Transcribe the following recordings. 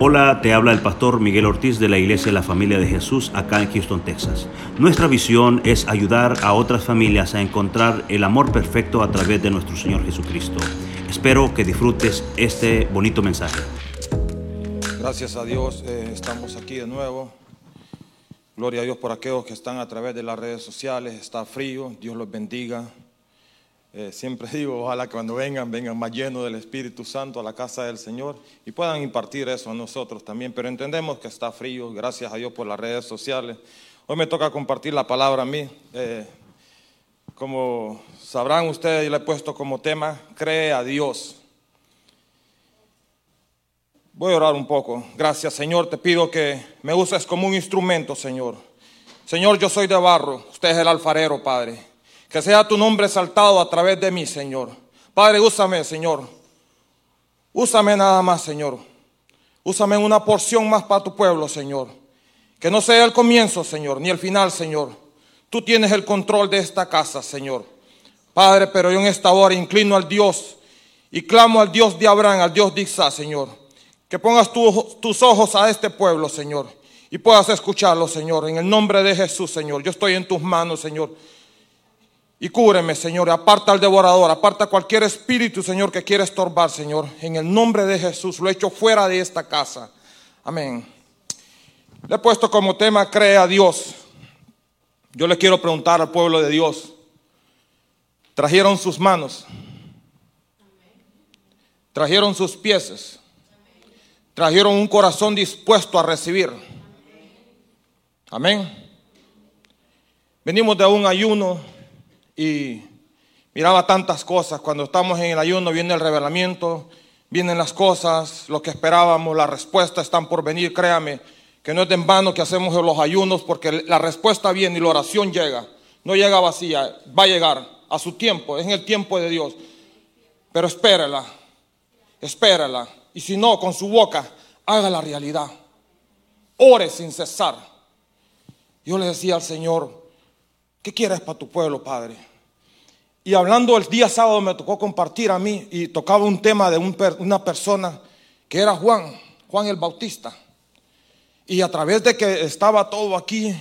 Hola, te habla el pastor Miguel Ortiz de la Iglesia de la Familia de Jesús acá en Houston, Texas. Nuestra visión es ayudar a otras familias a encontrar el amor perfecto a través de nuestro Señor Jesucristo. Espero que disfrutes este bonito mensaje. Gracias a Dios, eh, estamos aquí de nuevo. Gloria a Dios por aquellos que están a través de las redes sociales. Está frío, Dios los bendiga. Eh, siempre digo, ojalá que cuando vengan, vengan más llenos del Espíritu Santo a la casa del Señor y puedan impartir eso a nosotros también. Pero entendemos que está frío, gracias a Dios por las redes sociales. Hoy me toca compartir la palabra a mí. Eh, como sabrán ustedes, yo le he puesto como tema, cree a Dios. Voy a orar un poco. Gracias, Señor. Te pido que me uses como un instrumento, Señor. Señor, yo soy de barro. Usted es el alfarero, Padre. Que sea tu nombre exaltado a través de mí, Señor. Padre, úsame, Señor. Úsame nada más, Señor. Úsame una porción más para tu pueblo, Señor. Que no sea el comienzo, Señor, ni el final, Señor. Tú tienes el control de esta casa, Señor. Padre, pero yo en esta hora inclino al Dios y clamo al Dios de Abraham, al Dios de Isaac, Señor. Que pongas tus ojos a este pueblo, Señor, y puedas escucharlo, Señor. En el nombre de Jesús, Señor. Yo estoy en tus manos, Señor. Y cúbreme, Señor, aparta al devorador, aparta cualquier espíritu, Señor, que quiera estorbar, Señor. En el nombre de Jesús, lo echo fuera de esta casa. Amén. Le he puesto como tema, cree a Dios. Yo le quiero preguntar al pueblo de Dios, ¿trajeron sus manos? ¿Trajeron sus pies? ¿Trajeron un corazón dispuesto a recibir? Amén. Venimos de un ayuno y miraba tantas cosas. Cuando estamos en el ayuno viene el revelamiento, vienen las cosas, lo que esperábamos, las respuestas están por venir, créame, que no es de en vano que hacemos los ayunos porque la respuesta viene y la oración llega. No llega vacía, va a llegar a su tiempo, es en el tiempo de Dios. Pero espérala, espérala. Y si no, con su boca, haga la realidad. Ore sin cesar. Yo le decía al Señor, ¿Qué quieres para tu pueblo, Padre? Y hablando el día sábado me tocó compartir a mí y tocaba un tema de una persona que era Juan, Juan el Bautista. Y a través de que estaba todo aquí,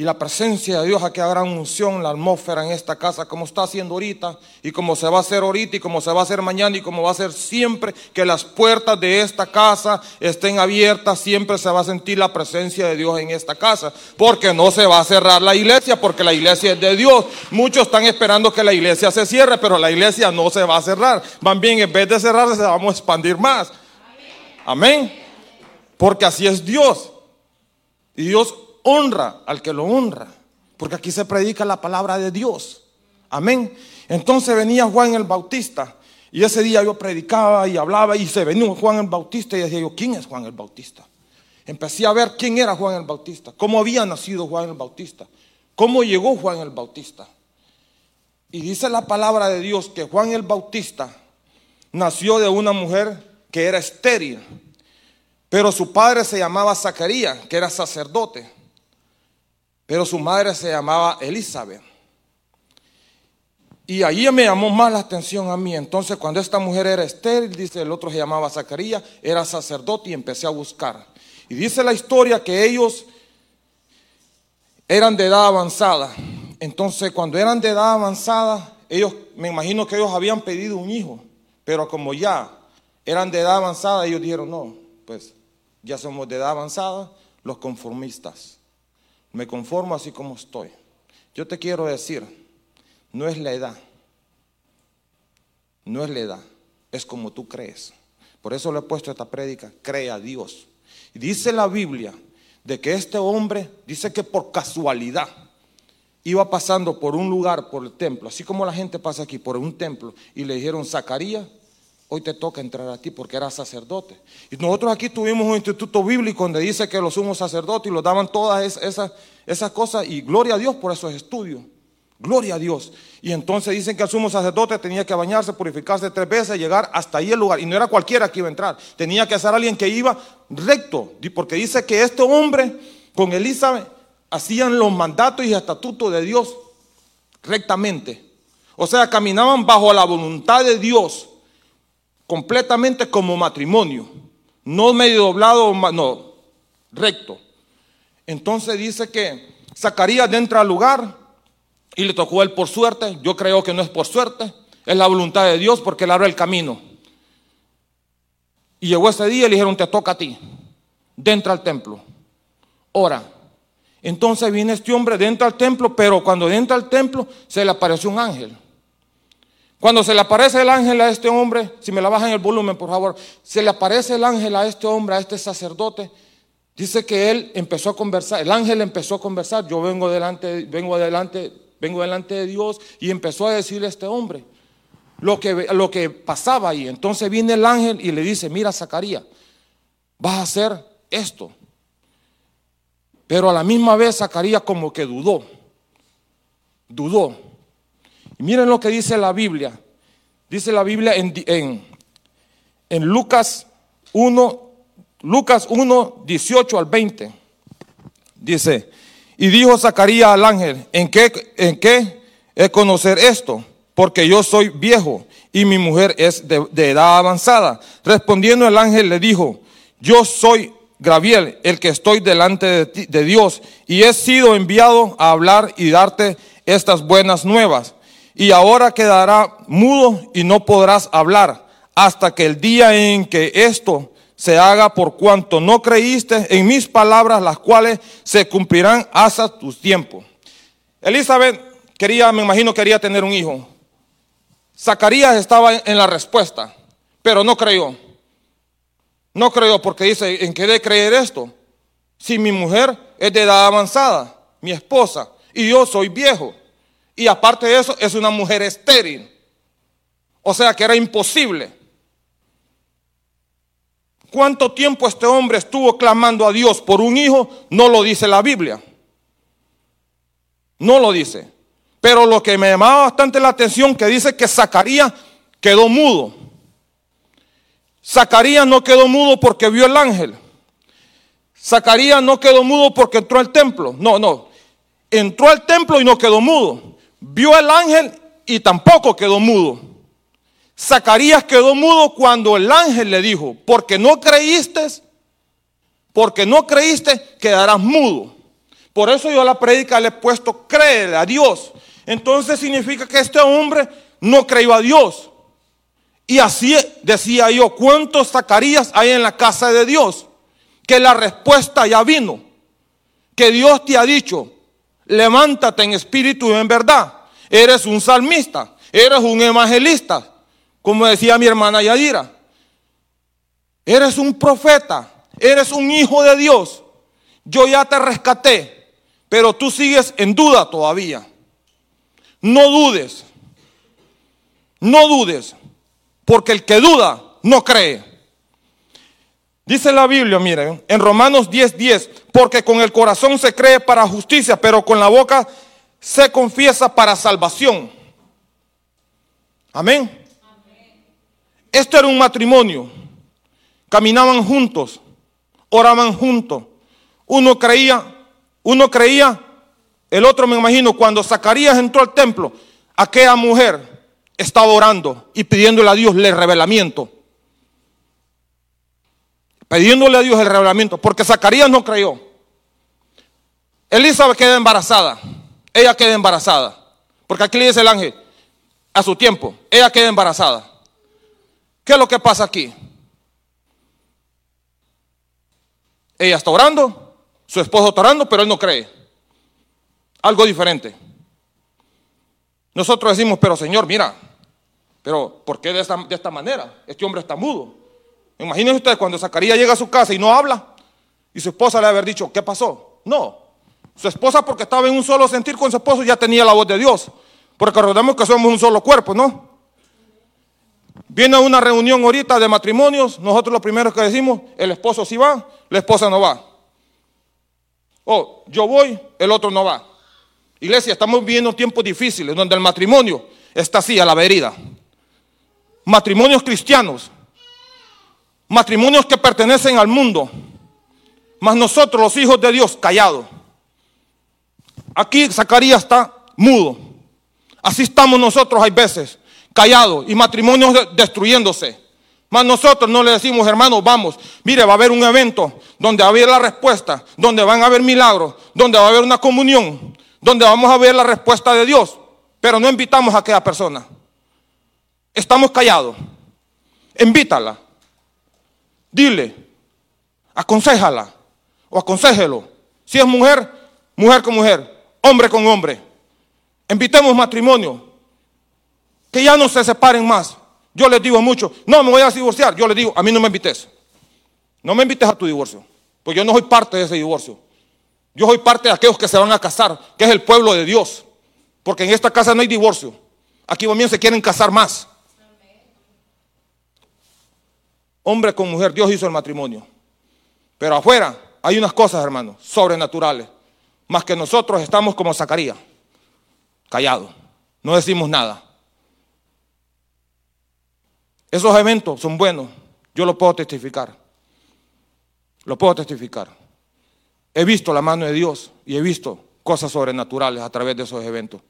y la presencia de Dios, aquí gran unción, la atmósfera en esta casa, como está haciendo ahorita, y como se va a hacer ahorita, y como se va a hacer mañana, y como va a ser siempre, que las puertas de esta casa estén abiertas, siempre se va a sentir la presencia de Dios en esta casa, porque no se va a cerrar la iglesia, porque la iglesia es de Dios. Muchos están esperando que la iglesia se cierre, pero la iglesia no se va a cerrar. Van bien, en vez de cerrarse, se vamos a expandir más. Amén. Porque así es Dios. Y Dios honra al que lo honra, porque aquí se predica la palabra de Dios. Amén. Entonces venía Juan el Bautista y ese día yo predicaba y hablaba y se venía Juan el Bautista y decía yo, ¿quién es Juan el Bautista? Empecé a ver quién era Juan el Bautista, cómo había nacido Juan el Bautista, cómo llegó Juan el Bautista. Y dice la palabra de Dios que Juan el Bautista nació de una mujer que era estéril, pero su padre se llamaba Zacarías, que era sacerdote. Pero su madre se llamaba Elizabeth. Y ahí me llamó más la atención a mí. Entonces, cuando esta mujer era estéril, dice el otro se llamaba Zacarías, era sacerdote y empecé a buscar. Y dice la historia que ellos eran de edad avanzada. Entonces, cuando eran de edad avanzada, ellos, me imagino que ellos habían pedido un hijo, pero como ya eran de edad avanzada, ellos dijeron, no, pues ya somos de edad avanzada, los conformistas. Me conformo así como estoy. Yo te quiero decir, no es la edad, no es la edad, es como tú crees. Por eso le he puesto esta prédica, cree a Dios. Y dice la Biblia de que este hombre, dice que por casualidad, iba pasando por un lugar, por el templo, así como la gente pasa aquí, por un templo, y le dijeron, Zacarías, hoy te toca entrar a ti porque eras sacerdote. Y nosotros aquí tuvimos un instituto bíblico donde dice que los sumos sacerdotes y los daban todas esas, esas cosas y gloria a Dios por esos estudios. Gloria a Dios. Y entonces dicen que el sumo sacerdote tenía que bañarse, purificarse tres veces, llegar hasta ahí el lugar. Y no era cualquiera que iba a entrar. Tenía que ser alguien que iba recto. Porque dice que este hombre con Elizabeth hacían los mandatos y estatutos de Dios rectamente. O sea, caminaban bajo la voluntad de Dios completamente como matrimonio. no medio doblado, no, recto. Entonces dice que Zacarías entra al lugar y le tocó él por suerte. Yo creo que no es por suerte, es la voluntad de Dios porque él abre el camino. Y llegó ese día y le dijeron, te toca a ti, dentro al templo, ora. Entonces viene este hombre dentro al templo, pero cuando entra al templo se le apareció un ángel. Cuando se le aparece el ángel a este hombre, si me la bajan el volumen, por favor, se le aparece el ángel a este hombre, a este sacerdote, dice que él empezó a conversar, el ángel empezó a conversar, yo vengo delante, vengo adelante, vengo delante de Dios y empezó a decirle a este hombre lo que, lo que pasaba ahí. Entonces viene el ángel y le dice, mira Zacarías, vas a hacer esto. Pero a la misma vez Zacarías como que dudó, dudó. Miren lo que dice la Biblia. Dice la Biblia en, en, Lucas 1, Lucas 1, 18 al 20. Dice, y dijo Zacarías al ángel, ¿en qué, en qué es conocer esto? Porque yo soy viejo y mi mujer es de, edad avanzada. Respondiendo el ángel le dijo, yo soy Gabriel, el que estoy delante de, de Dios, y he sido enviado a hablar y darte estas buenas nuevas y ahora quedará mudo y no podrás hablar hasta que el día en que esto se haga por cuanto no creíste en mis palabras, las cuales se cumplirán hasta tus tiempos. Elizabeth quería, me imagino, quería tener un hijo. Zacarías estaba en la respuesta, pero no creyó. No creyó porque dice, ¿en qué de creer esto? Si mi mujer es de edad avanzada, mi esposa, y yo soy viejo. Y aparte de eso, es una mujer estéril. O sea que era imposible. ¿Cuánto tiempo este hombre estuvo clamando a Dios por un hijo? No lo dice la Biblia. No lo dice. Pero lo que me llamaba bastante la atención que dice que Zacarías quedó mudo. Zacarías no quedó mudo porque vio el ángel. Zacarías no quedó mudo porque entró al templo. No, no. Entró al templo y no quedó mudo vio el ángel y tampoco quedó mudo. Zacarías quedó mudo cuando el ángel le dijo, porque no creíste, porque no creíste, quedarás mudo. Por eso yo a la prédica le he puesto, créele a Dios. Entonces significa que este hombre no creyó a Dios. Y así decía yo, ¿cuántos Zacarías hay en la casa de Dios? Que la respuesta ya vino. Que Dios te ha dicho, levántate en espíritu y en verdad. Eres un salmista, eres un evangelista, como decía mi hermana Yadira. Eres un profeta, eres un hijo de Dios. Yo ya te rescaté, pero tú sigues en duda todavía. No dudes, no dudes, porque el que duda no cree. Dice la Biblia, miren, en Romanos 10:10, 10, porque con el corazón se cree para justicia, pero con la boca se confiesa para salvación. Amén. Esto era un matrimonio. Caminaban juntos, oraban juntos. Uno creía, uno creía, el otro me imagino, cuando Zacarías entró al templo, aquella mujer estaba orando y pidiéndole a Dios el revelamiento pidiéndole a Dios el revelamiento, porque Zacarías no creyó. Elizabeth queda embarazada, ella queda embarazada, porque aquí le dice el ángel, a su tiempo, ella queda embarazada. ¿Qué es lo que pasa aquí? Ella está orando, su esposo está orando, pero él no cree. Algo diferente. Nosotros decimos, pero Señor, mira, pero ¿por qué de esta, de esta manera? Este hombre está mudo. Imagínense ustedes cuando Zacarías llega a su casa y no habla y su esposa le haber dicho, ¿qué pasó? No. Su esposa porque estaba en un solo sentir con su esposo ya tenía la voz de Dios. Porque recordemos que somos un solo cuerpo, ¿no? Viene una reunión ahorita de matrimonios, nosotros lo primero que decimos, el esposo sí va, la esposa no va. Oh, yo voy, el otro no va. Iglesia, estamos viviendo tiempos difíciles donde el matrimonio está así, a la verida. Matrimonios cristianos matrimonios que pertenecen al mundo, mas nosotros los hijos de Dios callados. Aquí Zacarías está mudo. Así estamos nosotros hay veces, callados y matrimonios destruyéndose. Más nosotros no le decimos, hermanos, vamos, mire, va a haber un evento donde va a haber la respuesta, donde van a haber milagros, donde va a haber una comunión, donde vamos a ver la respuesta de Dios. Pero no invitamos a aquella persona. Estamos callados. Invítala. Dile. Aconsejala. O aconsejelo. Si es mujer, mujer con mujer. Hombre con hombre. Invitemos matrimonio. Que ya no se separen más. Yo les digo mucho, no me voy a divorciar. Yo les digo, a mí no me invites. No me invites a tu divorcio. Pues yo no soy parte de ese divorcio. Yo soy parte de aquellos que se van a casar, que es el pueblo de Dios. Porque en esta casa no hay divorcio. Aquí también se quieren casar más. Hombre con mujer, Dios hizo el matrimonio. Pero afuera hay unas cosas, hermanos, sobrenaturales. Más que nosotros estamos como Zacarías, callados. No decimos nada. Esos eventos son buenos. Yo lo puedo testificar. Lo puedo testificar. He visto la mano de Dios y he visto cosas sobrenaturales a través de esos eventos.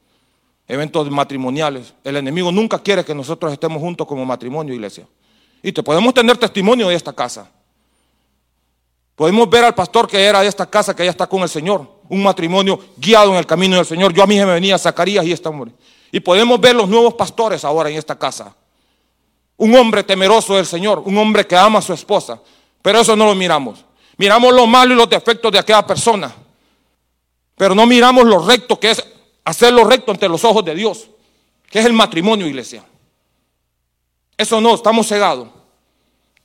Eventos matrimoniales. El enemigo nunca quiere que nosotros estemos juntos como matrimonio, iglesia. Y te podemos tener testimonio de esta casa. Podemos ver al pastor que era de esta casa, que ya está con el Señor. Un matrimonio guiado en el camino del Señor. Yo a mí me venía Zacarías y esta hombre. Y podemos ver los nuevos pastores ahora en esta casa. Un hombre temeroso del Señor, un hombre que ama a su esposa. Pero eso no lo miramos. Miramos lo malo y los defectos de aquella persona. Pero no miramos lo recto que es hacer lo recto ante los ojos de Dios, que es el matrimonio, iglesia. Eso no, estamos cegados.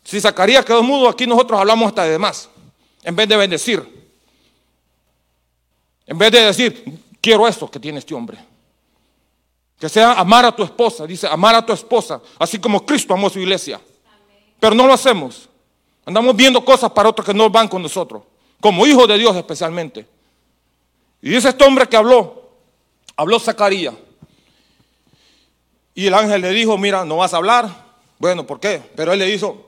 Si Zacarías quedó mudo, aquí nosotros hablamos hasta de demás, en vez de bendecir. En vez de decir, quiero esto que tiene este hombre. Que sea amar a tu esposa, dice, amar a tu esposa, así como Cristo amó a su iglesia. Pero no lo hacemos. Andamos viendo cosas para otros que no van con nosotros, como hijos de Dios especialmente. Y dice este hombre que habló, habló Zacarías. Y el ángel le dijo, mira, no vas a hablar. Bueno, ¿por qué? Pero él le hizo.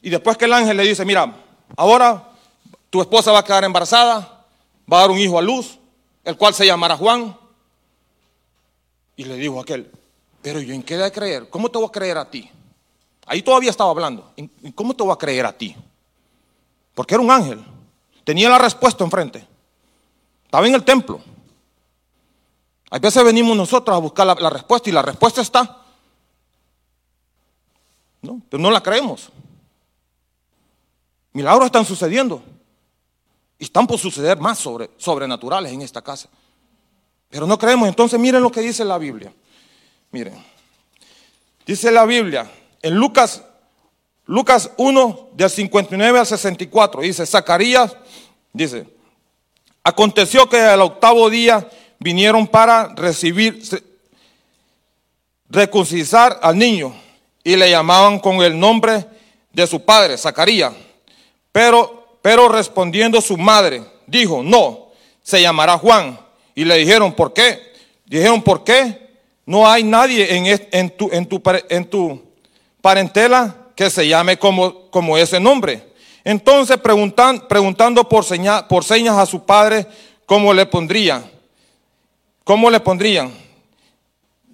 Y después que el ángel le dice, mira, ahora tu esposa va a quedar embarazada, va a dar un hijo a luz, el cual se llamará Juan. Y le dijo aquel, pero yo en qué de creer, ¿cómo te voy a creer a ti? Ahí todavía estaba hablando, ¿cómo te voy a creer a ti? Porque era un ángel, tenía la respuesta enfrente, estaba en el templo. A veces venimos nosotros a buscar la, la respuesta y la respuesta está. ¿No? Pero no la creemos. Milagros están sucediendo. Y están por suceder más sobre, sobrenaturales en esta casa. Pero no creemos. Entonces miren lo que dice la Biblia. Miren. Dice la Biblia en Lucas, Lucas 1 del 59 al 64. Dice, Zacarías, dice, aconteció que al octavo día vinieron para recibir, reconciliar al niño y le llamaban con el nombre de su padre, Zacarías. Pero, pero respondiendo su madre, dijo, no, se llamará Juan. Y le dijeron, ¿por qué? Dijeron, ¿por qué? No hay nadie en, en, tu, en, tu, en tu parentela que se llame como, como ese nombre. Entonces preguntan, preguntando por, por señas a su padre, ¿cómo le pondrían? ¿Cómo le pondrían?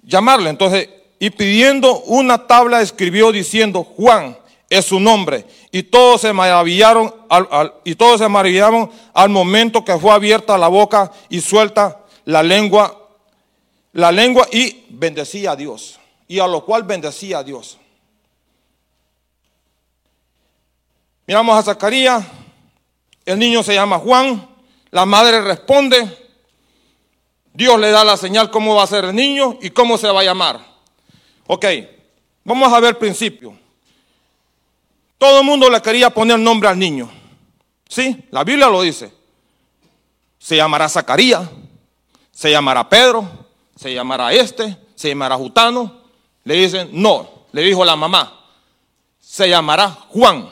Llamarle. Entonces, y pidiendo una tabla escribió diciendo, Juan es su nombre. Y todos se maravillaron al, y todos se maravillaron al momento que fue abierta la boca y suelta la lengua, la lengua y bendecía a Dios. Y a lo cual bendecía a Dios. Miramos a Zacarías, el niño se llama Juan, la madre responde, Dios le da la señal cómo va a ser el niño y cómo se va a llamar. Ok, vamos a ver el principio. Todo el mundo le quería poner nombre al niño. Sí, la Biblia lo dice. Se llamará Zacarías, se llamará Pedro, se llamará este, se llamará Jutano. Le dicen, no, le dijo la mamá, se llamará Juan.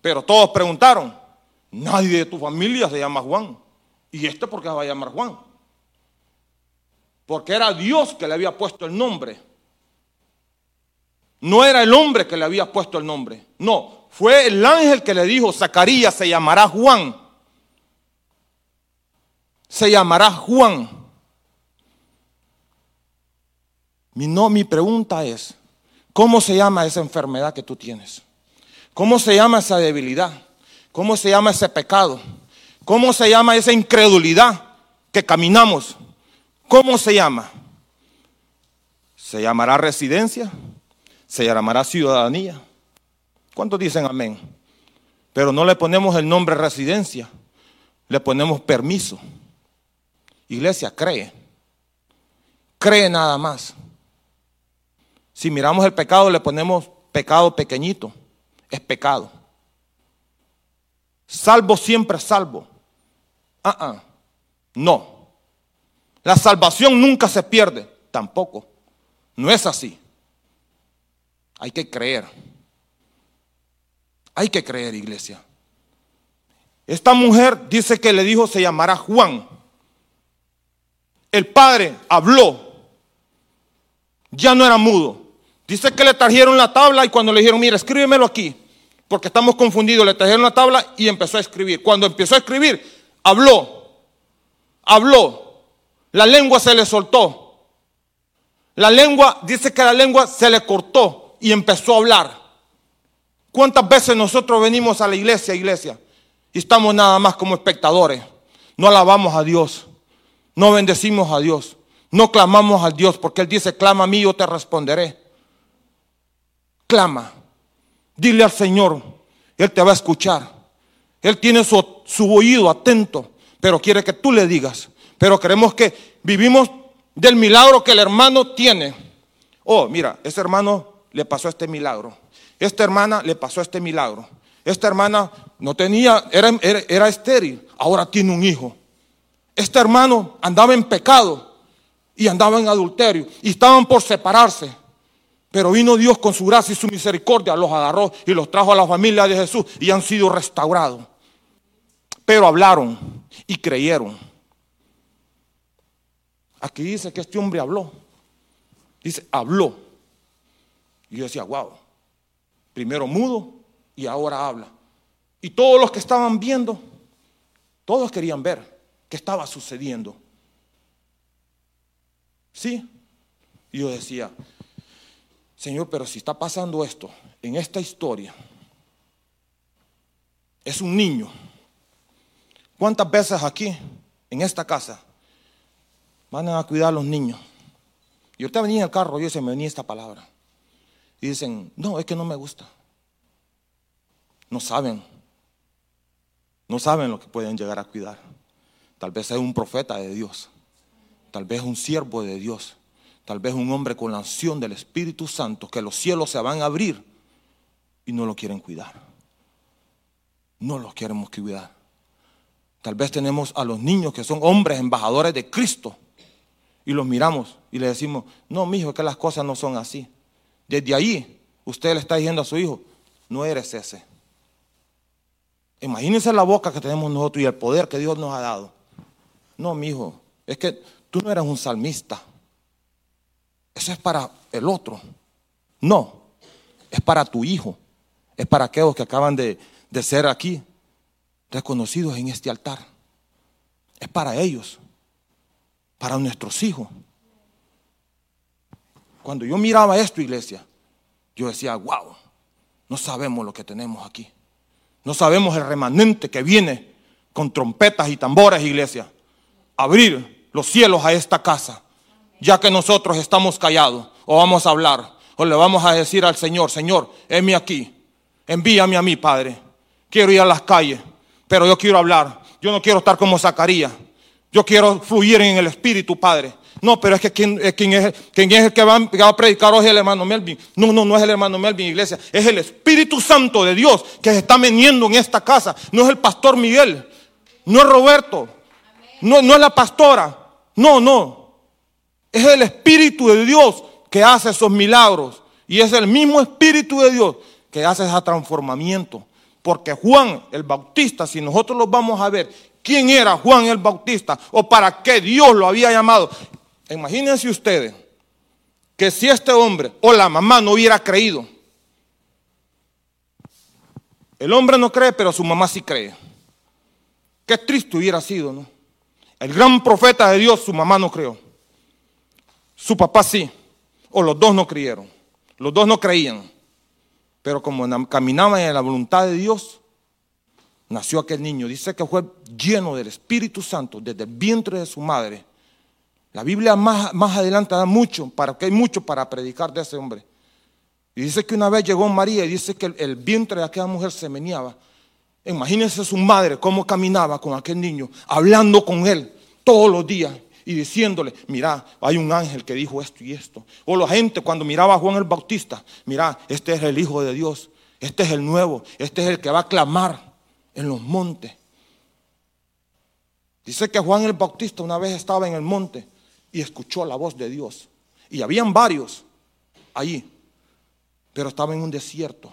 Pero todos preguntaron, nadie de tu familia se llama Juan. ¿Y este por qué se va a llamar Juan? Porque era Dios que le había puesto el nombre. No era el hombre que le había puesto el nombre. No, fue el ángel que le dijo, Zacarías se llamará Juan. Se llamará Juan. Mi, no, mi pregunta es, ¿Cómo se llama esa enfermedad que tú tienes? ¿Cómo se llama esa debilidad? ¿Cómo se llama ese pecado? ¿Cómo se llama esa incredulidad que caminamos? ¿Cómo se llama? ¿Se llamará residencia? ¿Se llamará ciudadanía? ¿Cuántos dicen amén? Pero no le ponemos el nombre residencia, le ponemos permiso. Iglesia, cree. Cree nada más. Si miramos el pecado, le ponemos pecado pequeñito. Es pecado. Salvo siempre salvo. Ah, ah. No. La salvación nunca se pierde. Tampoco. No es así. Hay que creer. Hay que creer, iglesia. Esta mujer dice que le dijo se llamará Juan. El padre habló. Ya no era mudo. Dice que le trajeron la tabla y cuando le dijeron, mira, escríbemelo aquí, porque estamos confundidos, le trajeron la tabla y empezó a escribir. Cuando empezó a escribir, habló, habló, la lengua se le soltó. La lengua, dice que la lengua se le cortó y empezó a hablar. ¿Cuántas veces nosotros venimos a la iglesia, iglesia, y estamos nada más como espectadores? No alabamos a Dios, no bendecimos a Dios, no clamamos a Dios, porque Él dice, clama a mí, yo te responderé. Clama, dile al Señor, Él te va a escuchar. Él tiene su, oído atento, pero quiere que tú le digas. Pero queremos que vivimos del milagro que el hermano tiene. Oh, mira, ese hermano le pasó este milagro. Esta hermana le pasó este milagro. Esta hermana no tenía, era, era, estéril, ahora tiene un hijo. Este hermano andaba en pecado y andaba en adulterio y estaban por separarse. Pero vino Dios con su gracia y su misericordia, los agarró y los trajo a la familia de Jesús y han sido restaurados. Pero hablaron y creyeron. Aquí dice que este hombre habló. Dice, habló. Y yo decía, wow. Primero mudo y ahora habla. Y todos los que estaban viendo, todos querían ver qué estaba sucediendo. ¿Sí? Y yo decía, Señor, pero si está pasando esto en esta historia, es un niño. ¿Cuántas veces aquí, en esta casa, van a cuidar a los niños. Y ahorita venía en el carro, yo se me venía esta palabra. Y dicen, no, es que no me gusta. No saben. No saben lo que pueden llegar a cuidar. Tal vez es un profeta de Dios. Tal vez un siervo de Dios. Tal vez un hombre con la unción del Espíritu Santo, que los cielos se van a abrir y no lo quieren cuidar. No los queremos cuidar. Tal vez tenemos a los niños que son hombres embajadores de Cristo y los miramos y le decimos, no, mi hijo, que las cosas no son así. Desde ahí, usted le está diciendo a su hijo, no eres ese. Imagínense la boca que tenemos nosotros y el poder que Dios nos ha dado. No, mi hijo, es que tú no eres un salmista. Eso es para el otro. No, es para tu hijo. Es para aquellos que acaban de, de ser aquí reconocidos en este altar. Es para ellos para nuestros hijos. Cuando yo miraba esto, iglesia, yo decía, wow, no sabemos lo que tenemos aquí. No sabemos el remanente que viene con trompetas y tambores, iglesia. Abrir los cielos a esta casa, ya que nosotros estamos callados, o vamos a hablar, o le vamos a decir al Señor, Señor, heme aquí, envíame a mí, Padre. Quiero ir a las calles, pero yo quiero hablar. Yo no quiero estar como Zacarías. Yo quiero fluir en el Espíritu, Padre. No, pero es que quien, es, el que va, a predicar hoy es el hermano Melvin. No, no, no es el hermano Melvin, iglesia. Es el Espíritu Santo de Dios que se está veniendo en esta casa. No es el pastor Miguel. No es Roberto. No, no es la pastora. No, no. Es el Espíritu de Dios que hace esos milagros. Y es el mismo Espíritu de Dios que hace ese transformamiento. Porque Juan el Bautista, si nosotros lo vamos a ver, quién era Juan el Bautista o para qué Dios lo había llamado. Imagínense ustedes que si este hombre o la mamá no hubiera creído, el hombre no cree, pero su mamá sí cree. Qué triste hubiera sido, ¿no? El gran profeta de Dios, su mamá no creó. Su papá sí, o los dos no creyeron. Los dos no creían. Pero como caminaban en la voluntad de Dios, nació aquel niño. Dice que fue lleno del Espíritu Santo desde el vientre de su madre. La Biblia más, más adelante da mucho, para que hay mucho para predicar de ese hombre. Y dice que una vez llegó María y dice que el, vientre de aquella mujer se meneaba. Imagínense su madre cómo caminaba con aquel niño, hablando con él todos los días y diciéndole, mira, hay un ángel que dijo esto y esto. O la gente cuando miraba a Juan el Bautista, mira, este es el Hijo de Dios, este es el nuevo, este es el que va a clamar en los montes. Dice que Juan el Bautista una vez estaba en el monte y escuchó la voz de Dios. Y habían varios allí, pero estaba en un desierto.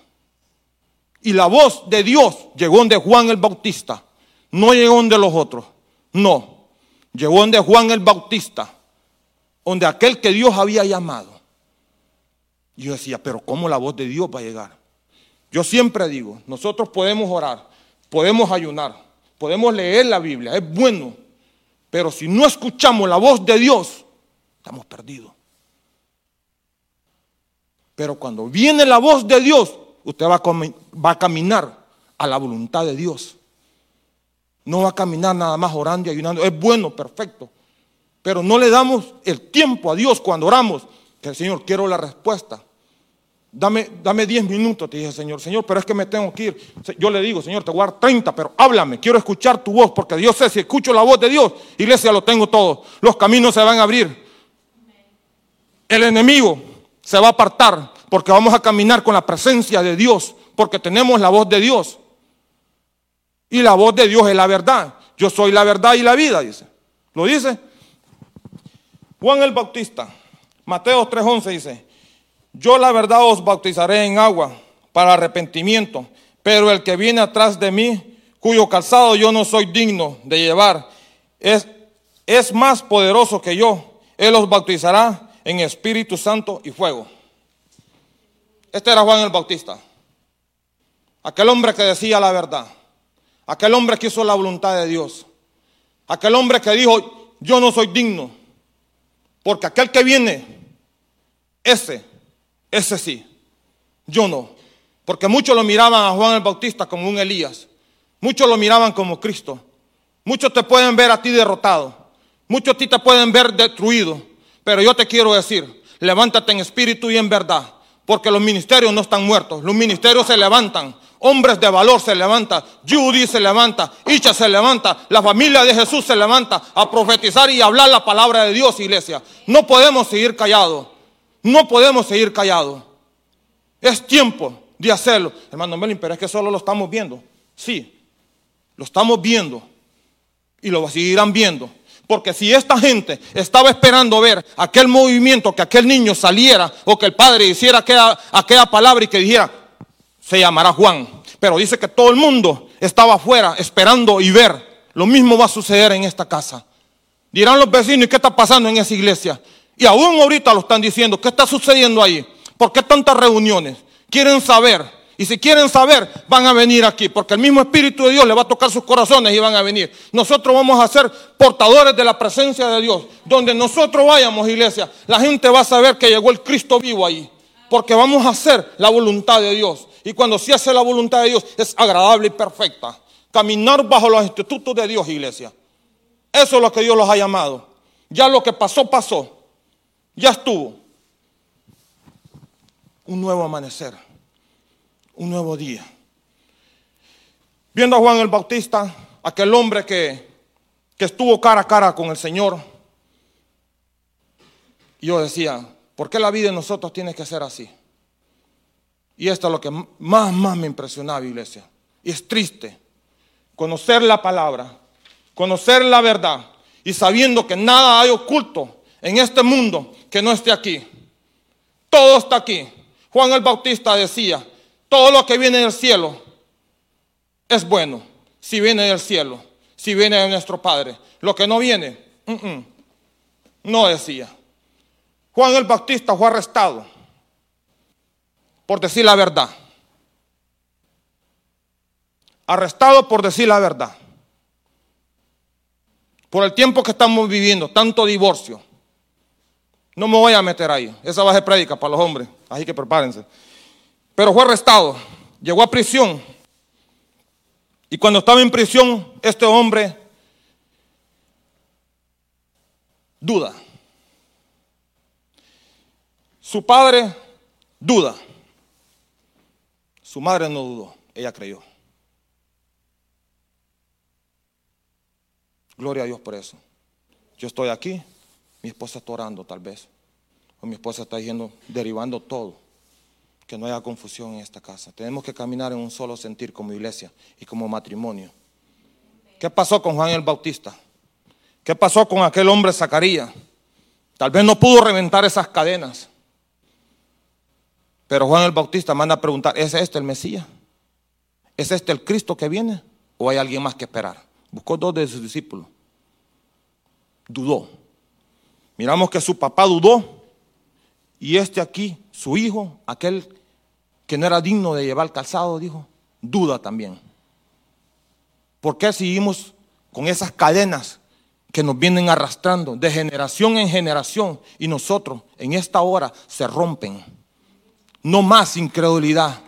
Y la voz de Dios llegó donde Juan el Bautista, no llegó donde los otros, no, llegó donde Juan el Bautista, donde aquel que Dios había llamado. Y yo decía, pero ¿cómo la voz de Dios va a llegar? Yo siempre digo, nosotros podemos orar, podemos ayunar, podemos leer la Biblia, es bueno, pero si no escuchamos la voz de Dios, estamos perdidos. Pero cuando viene la voz de Dios, usted va a, va a caminar a la voluntad de Dios. No va a caminar nada más orando y ayunando. Es bueno, perfecto. Pero no le damos el tiempo a Dios cuando oramos. Que el Señor, quiero la respuesta. Dame, dame 10 minutos, te dije, Señor. Señor, pero es que me tengo que ir. Yo le digo, Señor, te voy a dar 30, pero háblame. Quiero escuchar tu voz, porque Dios sé, si escucho la voz de Dios, iglesia, lo tengo todo. Los caminos se van a abrir. El enemigo se va a apartar, porque vamos a caminar con la presencia de Dios, porque tenemos la voz de Dios. Y la voz de Dios es la verdad. Yo soy la verdad y la vida, dice. ¿Lo dice? Juan el Bautista, Mateo 3:11 dice, yo la verdad os bautizaré en agua para arrepentimiento, pero el que viene atrás de mí, cuyo calzado yo no soy digno de llevar, es, es más poderoso que yo. Él os bautizará en Espíritu Santo y fuego. Este era Juan el Bautista, aquel hombre que decía la verdad. Aquel hombre que hizo la voluntad de Dios. Aquel hombre que dijo, yo no soy digno. Porque aquel que viene, ese, ese sí. Yo no. Porque muchos lo miraban a Juan el Bautista como un Elías. Muchos lo miraban como Cristo. Muchos te pueden ver a ti derrotado. Muchos a ti te pueden ver destruido. Pero yo te quiero decir, levántate en espíritu y en verdad. Porque los ministerios no están muertos. Los ministerios se levantan hombres de valor se levantan, Judy se levanta, Icha se levanta, la familia de Jesús se levanta a profetizar y hablar la palabra de Dios, iglesia. No podemos seguir callados, no podemos seguir callados. Es tiempo de hacerlo. Hermano Melin, pero es que solo lo estamos viendo. Sí, lo estamos viendo y lo seguirán viendo. Porque si esta gente estaba esperando ver aquel movimiento, que aquel niño saliera o que el padre hiciera aquella, palabra y que dijera, se llamará Juan. Pero dice que todo el mundo estaba afuera esperando y ver. Lo mismo va a suceder en esta casa. Dirán los vecinos, ¿y qué está pasando en esa iglesia? Y aún ahorita lo están diciendo, ¿qué está sucediendo ahí? ¿Por qué tantas reuniones? Quieren saber. Y si quieren saber, van a venir aquí, porque el mismo Espíritu de Dios le va a tocar sus corazones y van a venir. Nosotros vamos a ser portadores de la presencia de Dios. Donde nosotros vayamos, iglesia, la gente va a saber que llegó el Cristo vivo ahí. Porque vamos a hacer la voluntad de Dios. Y cuando se hace la voluntad de Dios es agradable y perfecta. Caminar bajo los institutos de Dios, iglesia. Eso es lo que Dios los ha llamado. Ya lo que pasó, pasó. Ya estuvo. Un nuevo amanecer. Un nuevo día. Viendo a Juan el Bautista, aquel hombre que, que estuvo cara a cara con el Señor. Yo decía, ¿por qué la vida de nosotros tiene que ser así? Y esto es lo que más, más me impresionaba, iglesia. Y es triste. Conocer la palabra, conocer la verdad y sabiendo que nada hay oculto en este mundo que no esté aquí. Todo está aquí. Juan el Bautista decía, todo lo que viene del cielo es bueno, si viene del cielo, si viene de nuestro Padre. Lo que no viene, no decía. Juan el Bautista fue arrestado por decir la verdad. Arrestado por decir la verdad. Por el tiempo que estamos viviendo, tanto divorcio, No me voy a meter ahí. Esa va a ser prédica para los hombres. Así que prepárense. Pero fue arrestado. Llegó a prisión. Y cuando estaba en prisión, este hombre duda. Su padre duda. Su madre no dudó, ella creyó. Gloria a Dios por eso. Yo estoy aquí, mi esposa está orando tal vez. O mi esposa está diciendo, derivando todo. Que no haya confusión en esta casa. Tenemos que caminar en un solo sentir como iglesia y como matrimonio. ¿Qué pasó con Juan el Bautista? ¿Qué pasó con aquel hombre Zacarías? Tal vez no pudo reventar esas cadenas. Pero Juan el Bautista manda a preguntar, ¿es este el Mesías? ¿Es este el Cristo que viene? ¿O hay alguien más que esperar? Buscó dos de sus discípulos. Dudó. Miramos que su papá dudó. Y este aquí, su hijo, aquel que no era digno de llevar calzado, dijo, duda también. ¿Por qué seguimos con esas cadenas que nos vienen arrastrando de generación en generación y nosotros en esta hora se rompen? No más incredulidad,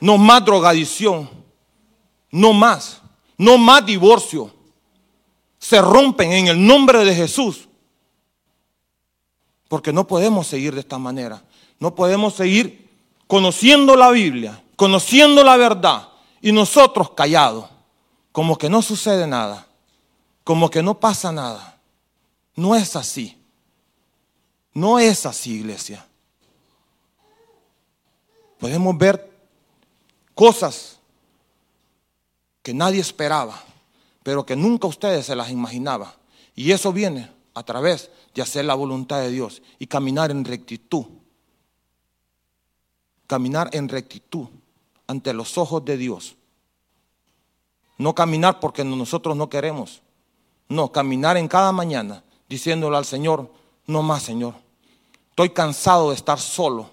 no más drogadicción, no más, no más divorcio. Se rompen en el nombre de Jesús. Porque no podemos seguir de esta manera. No podemos seguir conociendo la Biblia, conociendo la verdad y nosotros callados, como que no sucede nada, como que no pasa nada. No es así. No es así, iglesia podemos ver cosas que nadie esperaba, pero que nunca ustedes se las imaginaban. Y eso viene a través de hacer la voluntad de Dios y caminar en rectitud. Caminar en rectitud ante los ojos de Dios. No caminar porque nosotros no queremos. No, caminar en cada mañana diciéndole al Señor, no más Señor. Estoy cansado de estar solo.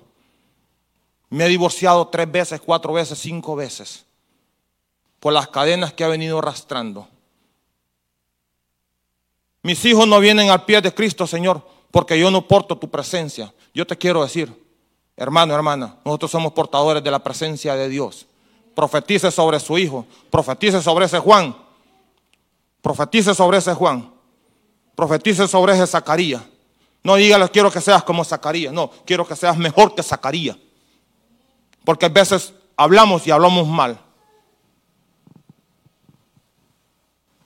Me he divorciado tres veces, cuatro veces, cinco veces por las cadenas que ha venido arrastrando. Mis hijos no vienen al pie de Cristo, Señor, porque yo no porto tu presencia. Yo te quiero decir, hermano, hermana, nosotros somos portadores de la presencia de Dios. Profetice sobre su hijo, profetice sobre ese Juan, profetice sobre ese Juan, profetice sobre ese Zacarías. No dígales quiero que seas como Zacarías, no, quiero que seas mejor que Zacarías. Porque a veces hablamos y hablamos mal.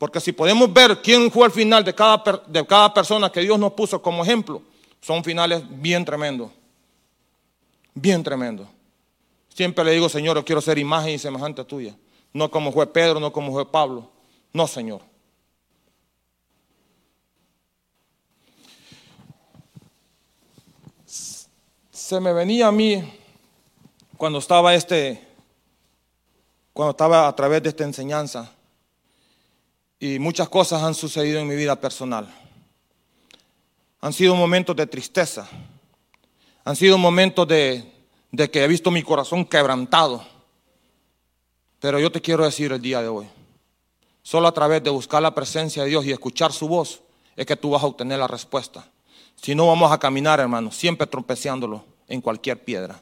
Porque si podemos ver quién fue el final de cada, de cada persona que Dios nos puso como ejemplo, son finales bien tremendos. Bien tremendos. Siempre le digo, Señor, yo quiero ser imagen y semejante tuya. No como fue Pedro, no como fue Pablo. No, Señor. Se me venía a mí cuando estaba este, cuando estaba a través de esta enseñanza, y muchas cosas han sucedido en mi vida personal. Han sido momentos de tristeza, han sido momentos de, de que he visto mi corazón quebrantado. Pero yo te quiero decir el día de hoy, solo a través de buscar la presencia de Dios y escuchar su voz es que tú vas a obtener la respuesta. Si no vamos a caminar, hermano, siempre tropeciándolo en cualquier piedra.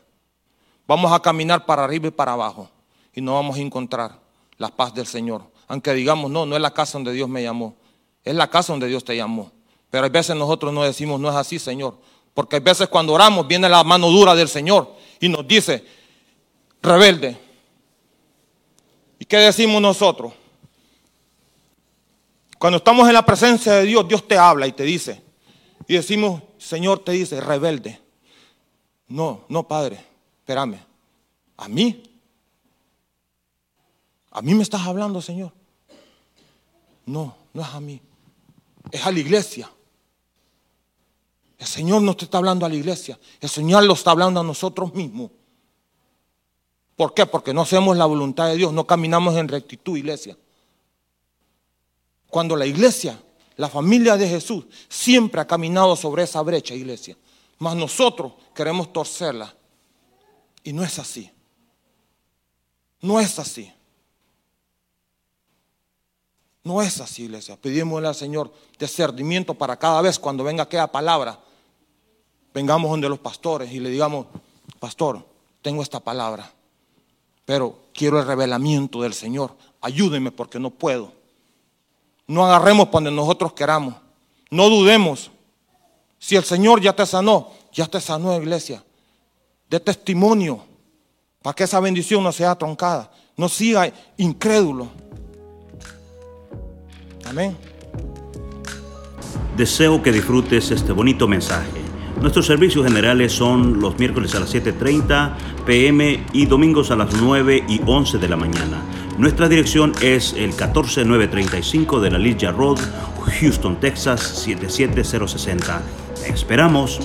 Vamos a caminar para arriba y para abajo y no vamos a encontrar la paz del Señor. Aunque digamos, no, no es la casa donde Dios me llamó, es la casa donde Dios te llamó. Pero hay veces nosotros no decimos, no es así, Señor. Porque hay veces cuando oramos viene la mano dura del Señor y nos dice, rebelde. ¿Y qué decimos nosotros? Cuando estamos en la presencia de Dios, Dios te habla y te dice. Y decimos, Señor te dice, rebelde. No, no, Padre espérame, ¿a mí? ¿A mí me estás hablando, Señor? No, no es a mí, es a la iglesia. El Señor no te está hablando a la iglesia, el Señor lo está hablando a nosotros mismos. ¿Por qué? Porque no hacemos la voluntad de Dios, no caminamos en rectitud, iglesia. Cuando la iglesia, la familia de Jesús, siempre ha caminado sobre esa brecha, iglesia. Mas nosotros queremos torcerla y no es así. No es así. No es así, iglesia. Pedimosle al Señor discernimiento para cada vez cuando venga aquella palabra vengamos donde los pastores y le digamos, pastor, tengo esta palabra, pero quiero el revelamiento del Señor. Ayúdeme porque no puedo. No agarremos donde nosotros queramos. No dudemos. Si el Señor ya te sanó, ya te sanó, iglesia. De testimonio para que esa bendición no sea troncada. No siga incrédulo. Amén. Deseo que disfrutes este bonito mensaje. Nuestros servicios generales son los miércoles a las 7.30 pm y domingos a las 9 y 11 de la mañana. Nuestra dirección es el 14935 de la Ligia Road, Houston, Texas 77060. esperamos.